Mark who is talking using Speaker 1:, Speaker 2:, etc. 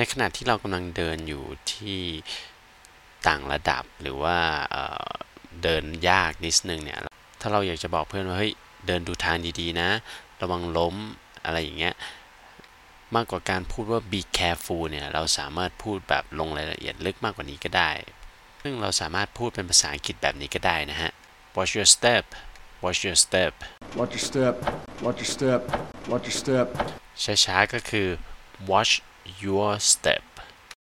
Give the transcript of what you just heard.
Speaker 1: ในขณะที่เรากำลังเดินอยู่ที่ต่างระดับหรือว่าเอ่อเดินยากนิดนึงเนี่ยถ้าเราอยากจะบอกเพื่อนว่าเฮ้ยเดินดูทางดีๆนะ ระวังล้มอะไรอย่างเงี้ยมากกว่าการพูดว่า be careful เนี่ยเราสามารถพูดแบบลงรายละเอียดลึกมากกว่านี้ก็ได้ ซึ่งเราสามารถพูดเป็นภาษาอังกฤษแบบนี้ก็ได้นะฮะ watch your step watch your step
Speaker 2: Watch your step. Watch your step. Watch your step.
Speaker 1: ช้าๆก็คือ watch your step